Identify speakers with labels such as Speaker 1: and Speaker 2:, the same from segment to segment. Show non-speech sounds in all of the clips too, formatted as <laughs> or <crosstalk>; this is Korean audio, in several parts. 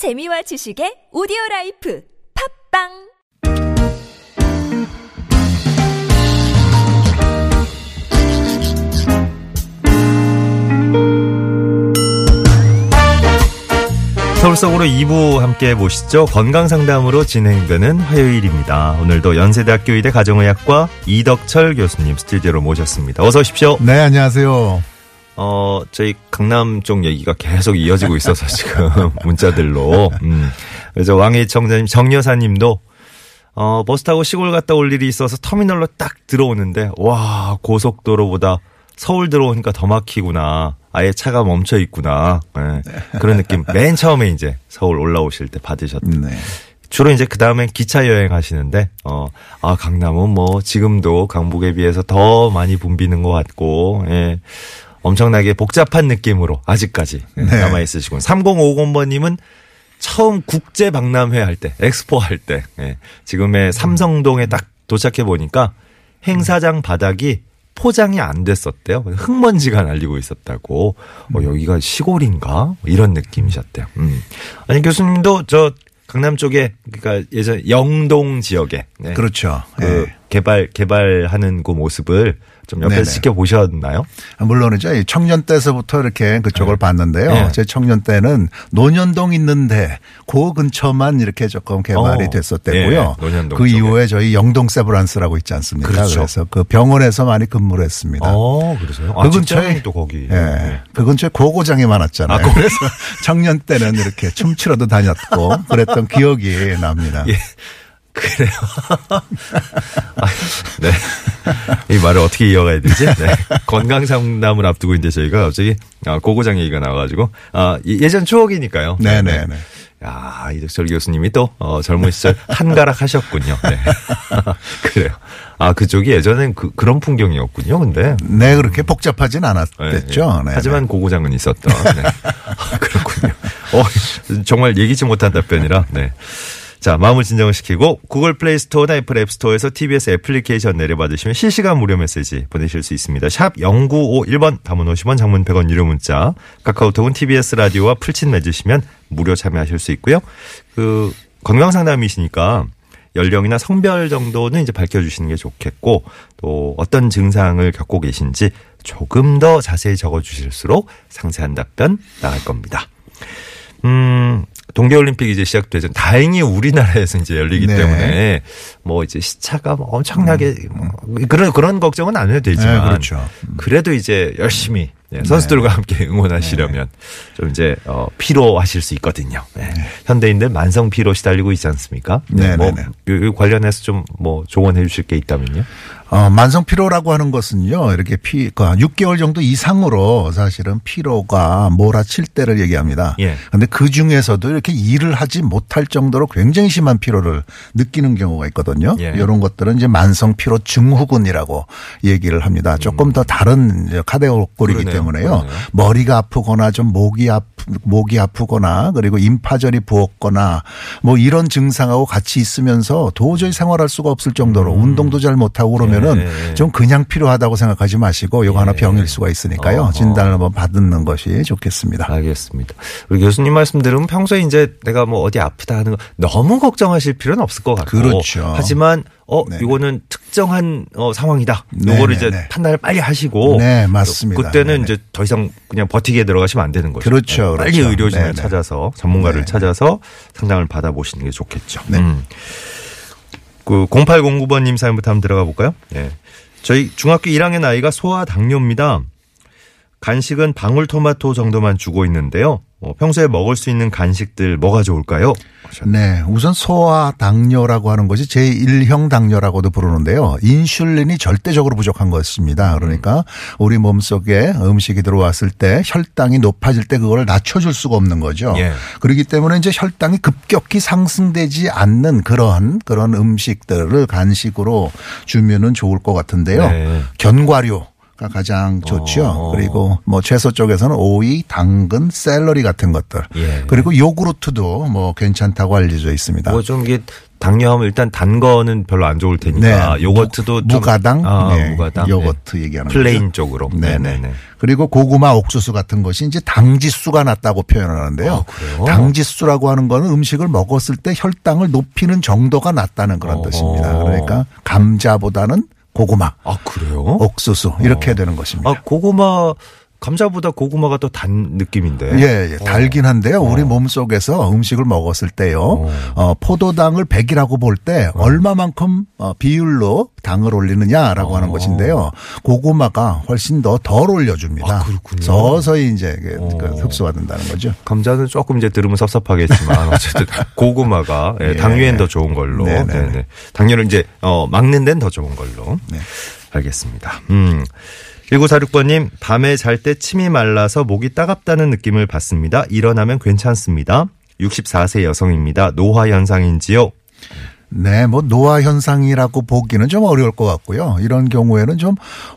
Speaker 1: 재미와 지식의 오디오 라이프 팟빵
Speaker 2: 서울 속으로 2부 함께 보시죠. 건강 상담으로 진행되는 화요일입니다. 오늘도 연세대학교 의대 가정의학과 이덕철 교수님 스튜디오로 모셨습니다. 어서 오십시오.
Speaker 3: 네, 안녕하세요.
Speaker 2: 어, 저희 강남 쪽 얘기가 계속 이어지고 있어서 <laughs> 지금 문자들로. 음. 그래서 왕의 청자님, 정여사님도 어, 버스 타고 시골 갔다 올 일이 있어서 터미널로 딱 들어오는데 와 고속도로보다 서울 들어오니까 더 막히구나. 아예 차가 멈춰 있구나. 예, 그런 느낌. <laughs> 맨 처음에 이제 서울 올라오실 때 받으셨던.
Speaker 3: 네.
Speaker 2: 주로 이제 그 다음엔 기차 여행 하시는데, 어, 아, 강남은 뭐 지금도 강북에 비해서 더 많이 붐비는 것 같고, 예. 엄청나게 복잡한 느낌으로 아직까지
Speaker 3: 네.
Speaker 2: 남아 있으시고. 3050번님은 처음 국제 박람회 할 때, 엑스포 할 때, 예. 지금의 삼성동에 딱 도착해 보니까 행사장 바닥이 포장이 안 됐었대요. 흙먼지가 날리고 있었다고. 어, 여기가 시골인가? 뭐 이런 느낌이셨대요. 음. 아니, 교수님도 저 강남 쪽에, 그러니까 예전 영동 지역에. 네.
Speaker 3: 그렇죠.
Speaker 2: 그
Speaker 3: 예.
Speaker 2: 개발, 개발하는 그 모습을 좀 옆에서
Speaker 3: 네네.
Speaker 2: 지켜보셨나요?
Speaker 3: 물론이죠. 이 청년 때서부터 이렇게 그쪽을
Speaker 2: 네.
Speaker 3: 봤는데요.
Speaker 2: 네.
Speaker 3: 제 청년 때는 논현동 있는데 그 근처만 이렇게 조금 개발이
Speaker 2: 어.
Speaker 3: 됐었대고요.
Speaker 2: 예, 논현동
Speaker 3: 그
Speaker 2: 쪽에.
Speaker 3: 이후에 저희 영동 세브란스라고 있지 않습니까?
Speaker 2: 그렇죠.
Speaker 3: 래서그 병원에서 많이 근무를 했습니다.
Speaker 2: 어, 그러세요?
Speaker 3: 그 근처에
Speaker 2: 또 거기.
Speaker 3: 예. 그 근처에 고고장이 많았잖아요.
Speaker 2: 아,
Speaker 3: 그래서 <laughs> 청년 때는 이렇게 춤추러도 다녔고 그랬던 기억이 납니다.
Speaker 2: 예. 그래요. <laughs> 아, 네. 이 말을 어떻게 이어가야 되지? 네. 건강 상담을 앞두고 있는데 저희가 갑자기 아, 고고장 얘기가 나와가지고 아, 이- 예전 추억이니까요.
Speaker 3: 네네 네.
Speaker 2: 야, 이덕철 교수님이 또 어, 젊은 시절 한가락 하셨군요. 네. <laughs> 그래요. 아, 그쪽이 예전엔 그, 그런 풍경이었군요. 근데
Speaker 3: 네, 그렇게 복잡하진
Speaker 2: 네,
Speaker 3: 않았댔죠.
Speaker 2: 네.
Speaker 3: 네,
Speaker 2: 하지만 고고장은 있었던. 네. <laughs> 아, 그렇군요. 어, 정말 예기치 못한 답변이라. 네. 자, 마음을 진정시키고 구글 플레이 스토어나 애플 앱 스토어에서 TBS 애플리케이션 내려받으시면 실시간 무료 메시지 보내실 수 있습니다. 샵 0951번 단문 50원 장문 100원 유료 문자 카카오톡은 TBS 라디오와 플친 맺으시면 무료 참여하실 수 있고요. 그 건강 상담이시니까 연령이나 성별 정도는 이제 밝혀주시는 게 좋겠고 또 어떤 증상을 겪고 계신지 조금 더 자세히 적어주실수록 상세한 답변 나갈 겁니다. 음, 동계올림픽 이제 시작되죠. 다행히 우리나라에서 이제 열리기
Speaker 3: 네.
Speaker 2: 때문에 뭐 이제 시차가 뭐 엄청나게 뭐 그런 그런 걱정은 안 해도 되지만
Speaker 3: 네, 그렇죠.
Speaker 2: 그래도 이제 열심히 네, 선수들과 함께 <laughs> 응원하시려면 좀 이제 어 피로하실 수 있거든요. 네. 현대인들 만성 피로 시달리고 있지 않습니까?
Speaker 3: 네,
Speaker 2: 뭐
Speaker 3: 네,
Speaker 2: 관련해서 좀 뭐 조언해 주실 게 있다면요.
Speaker 3: 어, 만성 피로라고 하는 것은요, 이렇게 피, 그 6개월 정도 이상으로 사실은 피로가 몰아칠 때를 얘기합니다.
Speaker 2: 예.
Speaker 3: 근데 그 중에서도 이렇게 일을 하지 못할 정도로 굉장히 심한 피로를 느끼는 경우가 있거든요.
Speaker 2: 예.
Speaker 3: 이런 것들은 이제 만성 피로 증후군이라고 얘기를 합니다. 조금 더 다른
Speaker 2: 음. 그러네요.
Speaker 3: 때문에요.
Speaker 2: 그러네요.
Speaker 3: 머리가 아프거나 좀 목이 아프, 목이 아프거나 그리고 임파절이 부었거나 뭐 이런 증상하고 같이 있으면서 도저히 생활할 수가 없을 정도로 운동도 잘 못하고 그러면 은
Speaker 2: 음. 예.
Speaker 3: 좀 그냥 필요하다고 생각하지 마시고 이거 하나 병일 수가 있으니까요.
Speaker 2: 어허.
Speaker 3: 진단을 한번 받는 것이 좋겠습니다.
Speaker 2: 알겠습니다. 우리 교수님 말씀 들으면 평소에 이제 내가 뭐 어디 아프다 하는 거 너무 걱정하실 필요는 없을 것 같고.
Speaker 3: 그렇죠.
Speaker 2: 하지만 어
Speaker 3: 네네.
Speaker 2: 이거는 특정한 어 상황이다.
Speaker 3: 네네네.
Speaker 2: 요거를 이제 판단을 빨리 하시고.
Speaker 3: 네, 맞습니다.
Speaker 2: 그때는
Speaker 3: 네네.
Speaker 2: 이제 더 이상 그냥 버티게 들어가시면 안 되는 거죠.
Speaker 3: 그렇죠,
Speaker 2: 네, 빨리
Speaker 3: 그렇죠.
Speaker 2: 의료진을
Speaker 3: 네네.
Speaker 2: 찾아서 전문가를
Speaker 3: 네.
Speaker 2: 찾아서 상담을 받아보시는 게 좋겠죠.
Speaker 3: 네.
Speaker 2: 음. 그 0809번님 사연부터 한번 들어가 볼까요? 예. 저희 중학교 1학년 아이가 소아 당뇨입니다. 간식은 방울토마토 정도만 주고 있는데요. 어, 평소에 먹을 수 있는 간식들 뭐가 좋을까요?
Speaker 3: 네. 우선 소아 당뇨라고 하는 것이 제1형 당뇨라고도 부르는데요. 인슐린이 절대적으로 부족한 것입니다. 그러니까 우리 몸 속에 음식이 들어왔을 때 혈당이 높아질 때 그걸 낮춰줄 수가 없는 거죠.
Speaker 2: 예.
Speaker 3: 그렇기 때문에 이제 혈당이 급격히 상승되지 않는 그런 그런 음식들을 간식으로 주면은 좋을 것 같은데요.
Speaker 2: 네.
Speaker 3: 견과류 가장 좋죠.
Speaker 2: 어.
Speaker 3: 그리고 뭐 채소 쪽에서는 오이, 당근, 샐러리 같은 것들.
Speaker 2: 예.
Speaker 3: 그리고 요구르트도 뭐 괜찮다고 알려져 있습니다.
Speaker 2: 뭐 좀 이게 당뇨하면 일단 단 거는 별로 안 좋을 테니까 요거트도 좀-
Speaker 3: 네. 무가당,
Speaker 2: 아,
Speaker 3: 네,
Speaker 2: 무가당
Speaker 3: 요거트
Speaker 2: 네.
Speaker 3: 얘기하는
Speaker 2: plain
Speaker 3: 거죠.
Speaker 2: 쪽으로
Speaker 3: 네네.
Speaker 2: 네 네네.
Speaker 3: 그리고 고구마 옥수수 같은 것이 이제 당지수가 낮다고 표현하는데요.
Speaker 2: 아?
Speaker 3: 당지수라고 하는 거는 음식을 먹었을 때 혈당을 높이는 정도가 낮다는 그런
Speaker 2: 어허.
Speaker 3: 뜻입니다. 그러니까 감자보다는 고구마,
Speaker 2: 아 그래요?
Speaker 3: 옥수수 이렇게 되는 것입니다.
Speaker 2: 아 고구마 감자보다 고구마가 더 단 느낌인데.
Speaker 3: 예, 예, 달긴 한데요. 우리 몸 속에서 음식을 먹었을 때요, 어, 포도당을 100이라고 볼 때 얼마만큼 어, 비율로 당을 올리느냐라고 하는 것인데요. 고구마가 훨씬 더 덜 올려줍니다.
Speaker 2: 아, 그렇군요.
Speaker 3: 서서히 이제 그, 그
Speaker 2: 어.
Speaker 3: 흡수가 된다는 거죠.
Speaker 2: 감자는 조금 이제 들으면 섭섭하겠지만 <laughs> 어쨌든 고구마가 예,
Speaker 3: 예.
Speaker 2: 당뇨엔 더 좋은 걸로.
Speaker 3: 네네.
Speaker 2: 네네. 당뇨를 이제 어 막는 데는 더 좋은 걸로.
Speaker 3: 네.
Speaker 2: 알겠습니다. 음. 1946번님, 밤에 잘 때 침이 말라서 목이 따갑다는 느낌을 받습니다. 일어나면 괜찮습니다. 64세 여성입니다. 노화 현상인지요?
Speaker 3: 네, 뭐 노화 현상이라고 보기는 좀 어려울 것 같고요. 이런 경우에는 좀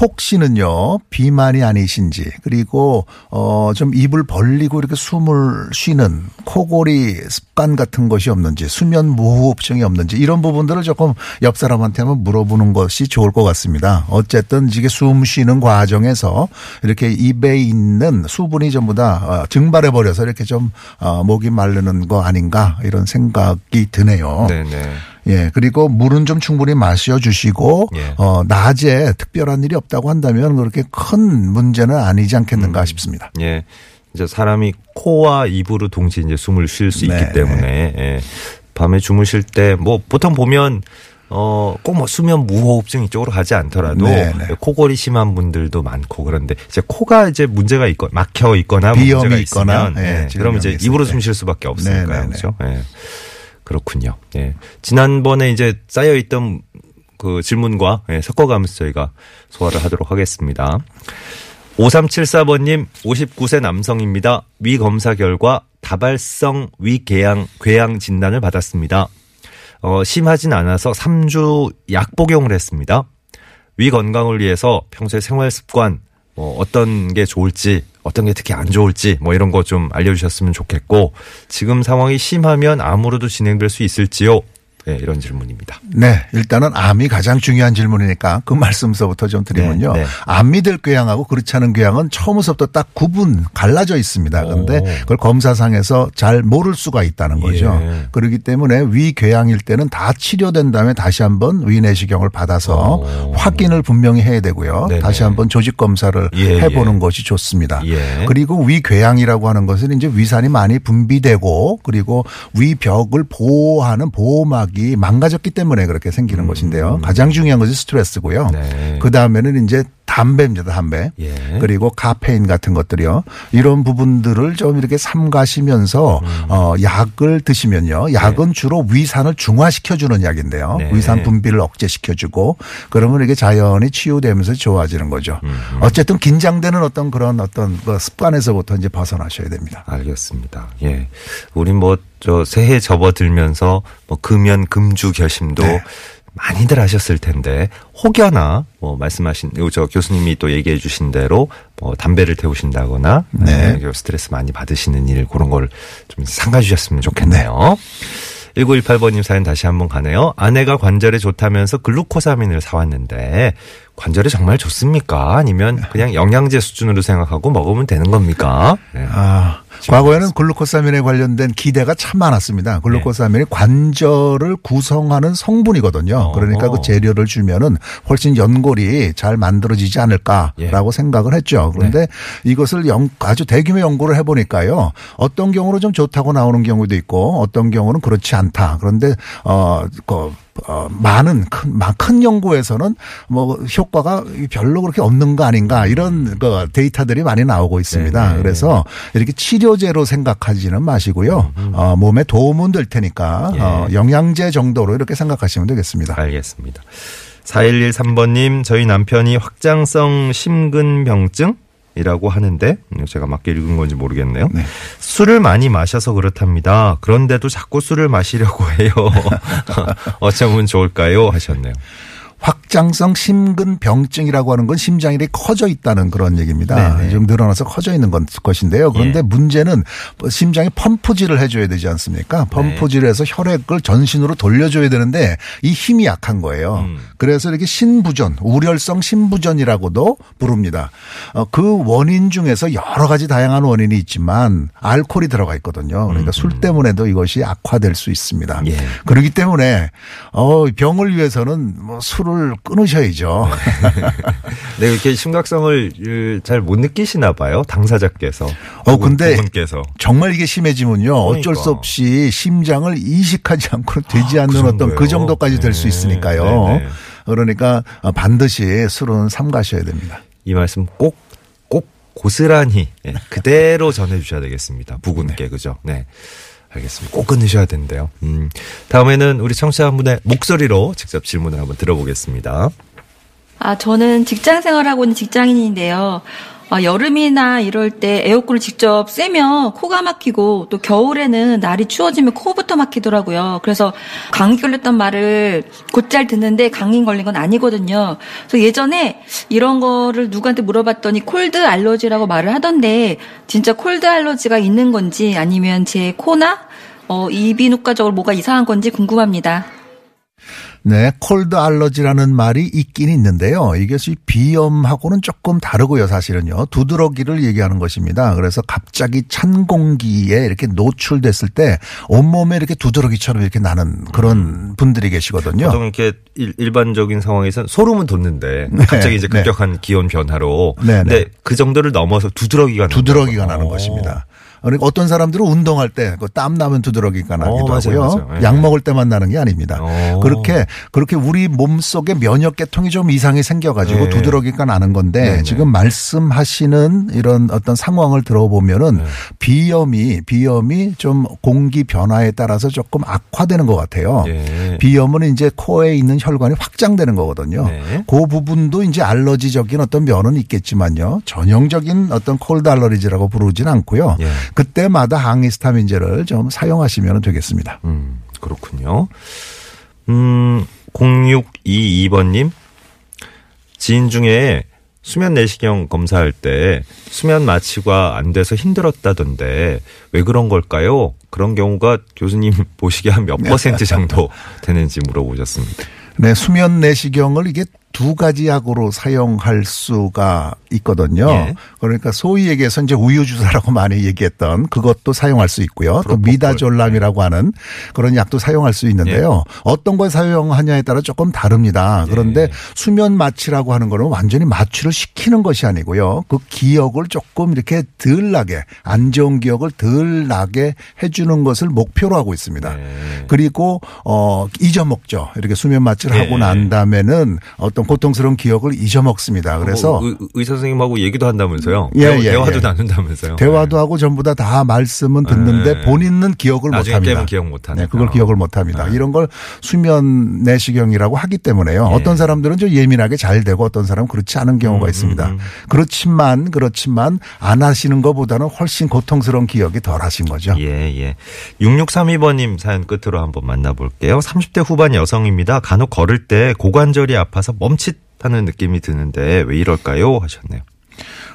Speaker 3: 혹시는요 비만이 아니신지 그리고 어좀 입을 벌리고 이렇게 숨을 쉬는 코골이 습관 같은 것이 없는지 수면 무호흡증이 없는지 이런 부분들을 조금 옆 사람한테 한번 물어보는 것이 좋을 것 같습니다. 어쨌든 이게 숨 쉬는 과정에서 이렇게 입에 있는 수분이 전부 다 어, 증발해 버려서 이렇게 좀 어, 목이 마르는 거 아닌가 이런 생각이 드네요.
Speaker 2: 네네.
Speaker 3: 예, 그리고 물은 좀 충분히 마셔 주시고,
Speaker 2: 예.
Speaker 3: 어, 낮에 특별한 일이 없다고 한다면 그렇게 큰 문제는 아니지 않겠는가
Speaker 2: 음.
Speaker 3: 싶습니다.
Speaker 2: 예. 이제 사람이 코와 입으로 동시에 이제 숨을 쉴수
Speaker 3: 네,
Speaker 2: 있기 때문에 예. 밤에 주무실 때 뭐 보통 보면 어, 꼭 뭐 수면 무호흡증 이쪽으로 가지 않더라도
Speaker 3: 네, 네.
Speaker 2: 코골이 심한 분들도 많고 그런데 이제 코가 이제 문제가 있거 막혀 있거나
Speaker 3: 비염이
Speaker 2: 문제가
Speaker 3: 있거나,
Speaker 2: 있으면
Speaker 3: 예,
Speaker 2: 예,
Speaker 3: 지금
Speaker 2: 그럼 이제 입으로
Speaker 3: 때.
Speaker 2: 숨쉴 수밖에 없으니까요.
Speaker 3: 네, 네,
Speaker 2: 그렇죠? 예. 그렇군요. 예. 지난번에 이제 쌓여 있던 그 질문과 예, 섞어가면서 저희가 소화를 하도록 하겠습니다. 5374번님, 59세 남성입니다. 위 검사 결과 다발성 위궤양, 궤양 진단을 받았습니다. 어, 심하진 않아서 3주 약 복용을 했습니다. 위 건강을 위해서 평소에 생활 습관, 뭐 어떤 게 좋을지, 어떤 게 특히 안 좋을지, 뭐 이런 거 좀 알려주셨으면 좋겠고, 지금 상황이 심하면 암으로도 진행될 수 있을지요? 네, 이런 질문입니다.
Speaker 3: 네, 일단은 암이 가장 중요한 질문이니까 그 말씀서부터 좀 드리면요.
Speaker 2: 네, 네.
Speaker 3: 암이 될 궤양하고 그렇지 않은 궤양은 처음부터 딱 구분 갈라져 있습니다. 그런데
Speaker 2: 오.
Speaker 3: 그걸 검사상에서 잘 모를 수가 있다는 거죠.
Speaker 2: 예.
Speaker 3: 그렇기 때문에 위궤양일 때는 다 치료된 다음에 다시 한번 위 내시경을 받아서
Speaker 2: 오.
Speaker 3: 확인을 분명히 해야 되고요.
Speaker 2: 네네.
Speaker 3: 다시 한번 조직 검사를
Speaker 2: 예,
Speaker 3: 해보는
Speaker 2: 예.
Speaker 3: 것이 좋습니다.
Speaker 2: 예.
Speaker 3: 그리고 위궤양이라고 하는 것은 이제 위산이 많이 분비되고 그리고 위 벽을 보호하는 보호막 이 망가졌기 때문에 그렇게 생기는 것인데요. 가장 중요한 것이 스트레스고요.
Speaker 2: 음. 네.
Speaker 3: 그 다음에는 이제 담배입니다, 담배.
Speaker 2: 예.
Speaker 3: 그리고 카페인 같은 것들이요. 이런 부분들을 좀 이렇게 삼가시면서
Speaker 2: 음.
Speaker 3: 어 약을 드시면요. 약은 주로 위산을 중화시켜주는 약인데요.
Speaker 2: 네.
Speaker 3: 위산 분비를 억제시켜주고 그러면 이게 자연히 치유되면서 좋아지는 거죠.
Speaker 2: 음.
Speaker 3: 어쨌든 긴장되는 어떤 그런 어떤 그 습관에서부터 이제 벗어나셔야 됩니다.
Speaker 2: 알겠습니다. 예. 우리 뭐, 저, 새해 접어들면서 뭐, 금연, 금주 결심도
Speaker 3: 네.
Speaker 2: 많이들 하셨을 텐데, 혹여나, 뭐, 말씀하신, 요저 교수님이 또 얘기해 주신 대로, 뭐, 담배를 태우신다거나,
Speaker 3: 네.
Speaker 2: 네. 스트레스 많이 받으시는 일, 그런 걸 좀 삼가 주셨으면 좋겠네요. 1918번님 사연 다시 한번 가네요. 아내가 관절에 좋다면서 글루코사민을 사왔는데, 관절에 정말 좋습니까? 아니면 그냥 영양제 수준으로 생각하고 먹으면 되는 겁니까? 네.
Speaker 3: 아, 과거에는 글루코사민에 관련된 기대가 참 많았습니다. 글루코사민이 관절을 구성하는 성분이거든요. 그러니까 그. 재료를 주면은 훨씬 연골이 잘 만들어지지 않을까라고 생각을 했죠. 그런데 이것을 연- 아주 대규모 연구를 해보니까요. 어떤 경우로 좀 좋다고 나오는 경우도 있고 어떤 경우는 그렇지 않다. 그런데 어, 그 어, 많은 큰, 마- 큰 연구에서는 뭐 효과가 별로 그렇게 없는 거 아닌가 이런 그 데이터들이 많이 나오고 있습니다.
Speaker 2: 네네.
Speaker 3: 그래서 이렇게 치료제로 생각하지는 마시고요. 어, 몸에 도움은 될 테니까
Speaker 2: 예.
Speaker 3: 어, 영양제 정도로 이렇게 생각하시면 되겠습니다.
Speaker 2: 알겠습니다. 4113번님, 저희 남편이 확장성 심근병증? 이라고 하는데 음, 제가 맞게 읽은 건지 모르겠네요.
Speaker 3: 네.
Speaker 2: 술을 많이 마셔서 그렇답니다. 그런데도 자꾸 술을 마시려고 해요. <laughs> <laughs> 어쩌면 좋을까요? 하셨네요.
Speaker 3: 확장성 심근병증이라고 하는 건 심장이 이렇게 커져 있다는 그런 얘기입니다.
Speaker 2: 네네.
Speaker 3: 좀 늘어나서 커져 있는 건- 것인데요. 그런데
Speaker 2: 예.
Speaker 3: 문제는 심장이 펌프질을 해줘야 되지 않습니까?
Speaker 2: 네.
Speaker 3: 펌프질을 해서 혈액을 전신으로 돌려줘야 되는데 이 힘이 약한 거예요.
Speaker 2: 음.
Speaker 3: 그래서 이렇게 신부전, 우렬성 신부전이라고도 부릅니다. 어, 그 원인 중에서 여러 가지 다양한 원인이 있지만 알코올이 들어가 있거든요. 그러니까 술 때문에도 이것이 악화될 수 있습니다.
Speaker 2: 예.
Speaker 3: 그렇기 때문에 어, 병을 위해서는 뭐 술을 끊으셔야죠. <laughs>
Speaker 2: 네, 이렇게 심각성을 잘 못 느끼시나 봐요. 당사자께서.
Speaker 3: 어, 근데
Speaker 2: 분께서.
Speaker 3: 정말 이게 심해지면요. 어쩔 수
Speaker 2: 그러니까.
Speaker 3: 없이 심장을 이식하지 않고는 되지
Speaker 2: 아,
Speaker 3: 않는
Speaker 2: 그
Speaker 3: 어떤 그? 정도까지 될수
Speaker 2: 네,
Speaker 3: 있으니까요.
Speaker 2: 네, 네.
Speaker 3: 그러니까 반드시 술은 삼가셔야 됩니다.
Speaker 2: 이 말씀 꼭, 꼭 고스란히 예, 그대로 전해주셔야 되겠습니다. 부군께, 그죠? 네. 알겠습니다. 꼭 끊으셔야 된대요. 음. 다음에는 우리 청취자 한 분의 목소리로 직접 질문을 한번 들어보겠습니다.
Speaker 4: 아, 저는 직장 생활하고 있는 직장인인데요. 아, 여름이나 이럴 때 에어컨을 직접 쐬면 코가 막히고 또 겨울에는 날이 추워지면 코부터 막히더라고요. 그래서 감기 걸렸던 말을 곧잘 듣는데 감기 걸린 건 아니거든요. 그래서 예전에 이런 거를 누구한테 물어봤더니 cold allergy라고 말을 하던데 진짜 cold allergy가 있는 건지 아니면 제 코나 어, 이비인후과적으로 뭐가 이상한 건지 궁금합니다.
Speaker 3: 네, cold allergy라는 말이 있긴 있는데요. 이것이 비염하고는 조금 다르고요, 사실은요. 두드러기를 얘기하는 것입니다. 그래서 갑자기 찬 공기에 이렇게 노출됐을 때 온몸에 이렇게 두드러기처럼 이렇게 나는 그런 분들이 계시거든요.
Speaker 2: 보통 이렇게 일, 반적인 상황에서는 소름은 돋는데
Speaker 3: 네,
Speaker 2: 갑자기 이제
Speaker 3: 네.
Speaker 2: 급격한 기온 변화로
Speaker 3: 네,
Speaker 2: 근데
Speaker 3: 네.
Speaker 2: 그 정도를 넘어서 두드러기가
Speaker 3: 두드러기가
Speaker 2: 난다고.
Speaker 3: 나는
Speaker 2: 어.
Speaker 3: 것입니다. 그러니까 어떤 사람들은 운동할 때그땀 나면 두드러기가 나기도
Speaker 2: 맞아요,
Speaker 3: 하고요.
Speaker 2: 맞아요. 예.
Speaker 3: 약 먹을 때만 나는 게 아닙니다.
Speaker 2: 어.
Speaker 3: 그렇게 그렇게 우리 몸 속에 면역 계통이 좀 이상이 생겨가지고
Speaker 2: 네.
Speaker 3: 두드러기가 나는 건데
Speaker 2: 네, 네.
Speaker 3: 지금 말씀하시는 이런 어떤 상황을 들어보면은
Speaker 2: 네.
Speaker 3: 비염이 비염이 좀 공기 변화에 따라서 조금 악화되는 것 같아요.
Speaker 2: 예.
Speaker 3: 비염은 이제 코에 있는 혈관이 확장되는 거거든요.
Speaker 2: 네.
Speaker 3: 그 부분도 이제 알러지적인 어떤 면은 있겠지만요. 전형적인 어떤 콜드 알러지라고 부르진 않고요.
Speaker 2: 예.
Speaker 3: 그때마다 항히스타민제를 좀 사용하시면 되겠습니다.
Speaker 2: 음, 그렇군요. 음, 0622번님. 지인 중에 수면 내시경 검사할 때 수면 마취가 안 돼서 힘들었다던데 왜 그런 걸까요? 그런 경우가 교수님 <laughs> 보시기에 한 몇 퍼센트 <laughs> 정도 되는지 물어보셨습니다.
Speaker 3: 네, 수면 내시경을 이게 두 가지 약으로 사용할 수가 있거든요.
Speaker 2: 예.
Speaker 3: 그러니까 소위 얘기해서 이제 우유 주사라고 많이 얘기했던 그것도 사용할 수 있고요. 또
Speaker 2: 프로포폴.
Speaker 3: 미다졸람이라고 하는 그런 약도 사용할 수 있는데요. 어떤 걸 사용하냐에 따라 조금 다릅니다. 그런데
Speaker 2: 예.
Speaker 3: 수면 마취라고 하는 거는 완전히 마취를 시키는 것이 아니고요. 그 기억을 조금 이렇게 덜 나게 안 좋은 기억을 덜 나게 해주는 것을 목표로 하고 있습니다.
Speaker 2: 네.
Speaker 3: 그리고 어 잊어먹죠. 이렇게 수면 마취를
Speaker 2: 예.
Speaker 3: 하고 난 다음에는 어떤 고통스러운 기억을 잊어먹습니다. 그래서
Speaker 2: 뭐 의, 의사 선생님하고 얘기도 한다면서요?
Speaker 3: 예,
Speaker 2: 대화,
Speaker 3: 예,
Speaker 2: 대화도
Speaker 3: 예.
Speaker 2: 나눈다면서요?
Speaker 3: 대화도 하고 전부 다 다 말씀은 듣는데
Speaker 2: 네.
Speaker 3: 본인은 기억을 못
Speaker 2: 나중에
Speaker 3: 합니다.
Speaker 2: 깨면 기억 못 하니까.
Speaker 3: 네, 그걸 기억을 못 합니다.
Speaker 2: 네.
Speaker 3: 이런 걸 수면 내시경이라고 하기 때문에요.
Speaker 2: 예.
Speaker 3: 어떤 사람들은 좀 예민하게 잘 되고 어떤 사람은 그렇지 않은 경우가
Speaker 2: 음,
Speaker 3: 있습니다.
Speaker 2: 음.
Speaker 3: 그렇지만 그렇지만 안 하시는 것보다는 훨씬 고통스러운 기억이 덜 하신 거죠.
Speaker 2: 예, 예. 6632번님 사연 끝으로 한번 만나볼게요. 30대 후반 여성입니다. 간혹 걸을 때 고관절이 아파서 멈 칫하는 느낌이 드는데 왜 이럴까요? 하셨네요.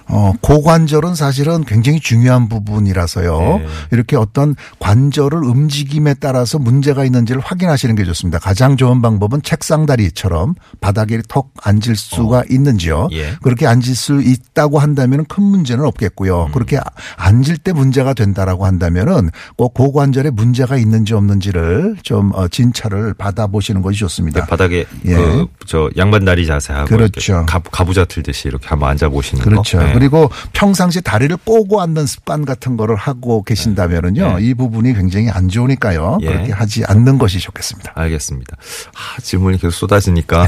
Speaker 3: 어, 고관절은 사실은 굉장히 중요한 부분이라서요.
Speaker 2: 네.
Speaker 3: 이렇게 어떤 관절을 움직임에 따라서 문제가 있는지를 확인하시는 게 좋습니다. 가장 좋은 방법은 책상다리처럼 바닥에 턱 앉을 수가 있는지요.
Speaker 2: 예.
Speaker 3: 그렇게 앉을 수 있다고 한다면 큰 문제는 없겠고요.
Speaker 2: 음.
Speaker 3: 그렇게 앉을 때 문제가 된다라고 한다면은 꼭 고관절에 문제가 있는지 없는지를 좀 어, 진찰을 받아보시는 것이 좋습니다.
Speaker 2: 바닥에
Speaker 3: 예.
Speaker 2: 그 저 양반 다리 자세하고
Speaker 3: 그렇죠.
Speaker 2: 가, 가부좌 틀듯이 이렇게 한번 앉아 보시는
Speaker 3: 그렇죠.
Speaker 2: 거. 네.
Speaker 3: 그리고 평상시 다리를 꼬고 앉는 습관 같은 거를 하고 계신다면은요.
Speaker 2: 네.
Speaker 3: 이 부분이 굉장히 안 좋으니까요.
Speaker 2: 예.
Speaker 3: 그렇게 하지 않는 것이 좋겠습니다.
Speaker 2: 알겠습니다. 아, 질문이 계속 쏟아지니까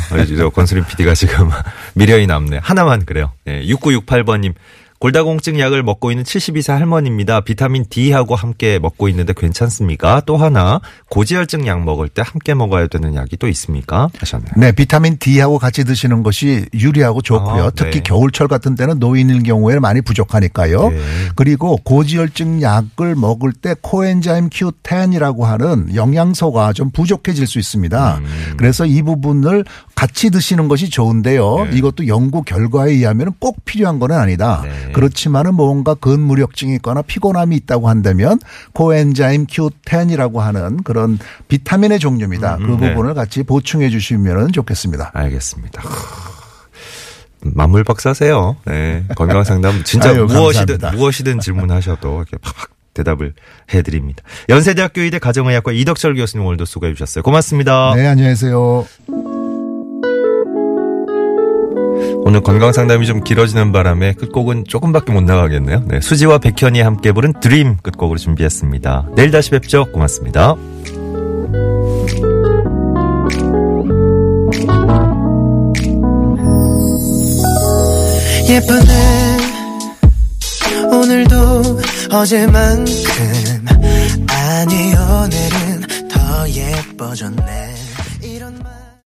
Speaker 2: 권수림 PD가 지금 <laughs> 미련이 남네. 하나만 그래요. 네, 6968번님 골다공증 약을 먹고 있는 72세 할머니입니다. 비타민 D하고 함께 먹고 있는데 괜찮습니까? 또 하나 고지혈증 약 먹을 때 함께 먹어야 되는 약이 또 있습니까? 하셨네요.
Speaker 3: 네, 비타민 D하고 같이 드시는 것이 유리하고 좋고요.
Speaker 2: 아,
Speaker 3: 특히
Speaker 2: 네.
Speaker 3: 겨울철 같은 때는 노인일 경우에 많이 부족하니까요.
Speaker 2: 네.
Speaker 3: 그리고 고지혈증 약을 먹을 때 코엔자임 Q10이라고 하는 영양소가 좀 부족해질 수 있습니다.
Speaker 2: 음.
Speaker 3: 그래서 이 부분을 같이 드시는 것이 좋은데요.
Speaker 2: 네.
Speaker 3: 이것도 연구 결과에 의하면 꼭 필요한 건 아니다.
Speaker 2: 네.
Speaker 3: 그렇지만은 뭔가 근무력증이 있거나 피곤함이 있다고 한다면 코엔자임 Q10이라고 하는 그런 비타민의 종류입니다. 그
Speaker 2: 네.
Speaker 3: 부분을 같이 보충해 주시면 좋겠습니다.
Speaker 2: 알겠습니다. 만물 박사세요. 네. 건강 상담 진짜
Speaker 3: 아유,
Speaker 2: 무엇이든
Speaker 3: 감사합니다.
Speaker 2: 무엇이든 질문하셔도 이렇게 팍팍 대답을 해드립니다. 연세대학교 의대 가정의학과 이덕철 교수님 오늘도 수고해 주셨어요. 고맙습니다.
Speaker 3: 네, 안녕히 계세요.
Speaker 2: 오늘 건강 상담이 좀 길어지는 바람에 끝곡은 조금밖에 못 나가겠네요. 네. 수지와 백현이 함께 부른 드림 끝곡으로 준비했습니다. 내일 다시 뵙죠. 고맙습니다.
Speaker 5: 예쁘네 오늘도 어제만큼